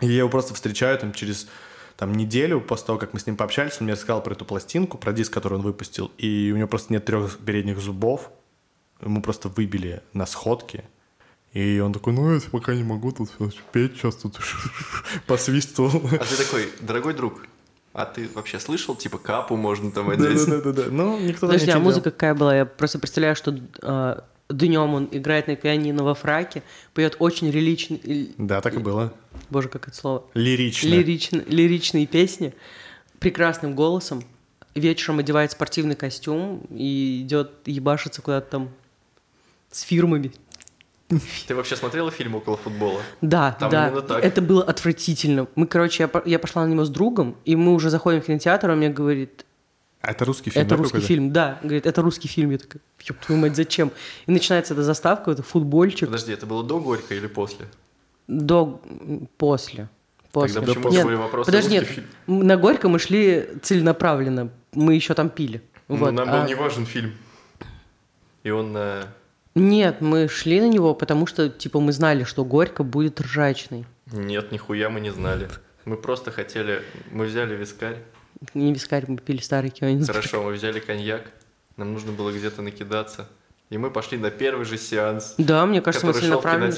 И я его просто встречаю там через там, неделю после того, как мы с ним пообщались, он мне рассказал про эту пластинку, про диск, который он выпустил, и у него просто нет трех передних зубов, ему просто выбили на сходке, и он такой, ну, я пока не могу тут петь, сейчас тут посвистывал. А ты такой, дорогой друг, а ты вообще слышал, типа, капу можно там одеть? Да-да-да. Ну, никто Подожди, а музыка какая была? Я просто представляю, что э, днем он играет на пианино во фраке, поет очень реличный... Да, так и было. Боже, как это слово? Лирично. Лирично, лиричные песни, прекрасным голосом. Вечером одевает спортивный костюм и идет ебашиться куда-то там с фирмами. Ты вообще смотрела фильм «Около футбола»? Да, Там да. так. Это было отвратительно. Мы, короче, я, я пошла на него с другом, и мы уже заходим в кинотеатр, он мне говорит, А это русский фильм, это да, русский какой-то? фильм, да. Говорит, это русский фильм. Я такая, ёб твою мать, зачем? И начинается эта заставка, это футбольчик. Подожди, это было до Горько или после? До... После. После. Тогда почему Нет, твой вопрос подожди, нет, фильм? на Горько мы шли целенаправленно. Мы еще там пили. Ну, Вот. нам а- был не важен фильм. И он... э, Нет, мы шли на него, потому что, типа, мы знали, что Горько будет ржачный. Нет, нихуя мы не знали. Мы просто хотели... Мы взяли вискарь. Не вискарь, мы пили старый Кёнигсберг. Хорошо, мы взяли коньяк. Нам нужно было где-то накидаться. И мы пошли на первый же сеанс. Да, мне кажется, мы целенаправленно.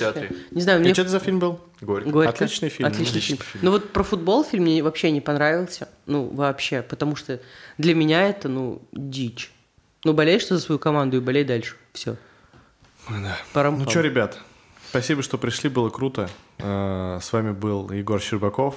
Не знаю, И мне что это за фильм был? Горько. Горько. Отличный фильм. Отличный Отличный фильм. фильм. Ну вот про футбол фильм мне вообще не понравился. Ну, вообще. Потому что для меня это, ну, дичь. Ну, болеешь ты за свою команду и болей дальше. Все. Да. Парам Ну что, ребят, спасибо, что пришли, было круто. Э, С вами был Егор Щербаков,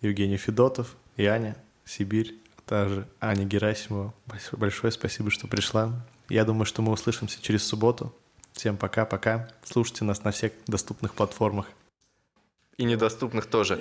Евгений Федотов, и Аня, Сибирь, а также Аня Герасимова. Большое спасибо, что пришла. Я думаю, что мы услышимся через субботу. Всем пока-пока. Слушайте нас на всех доступных платформах. И недоступных тоже.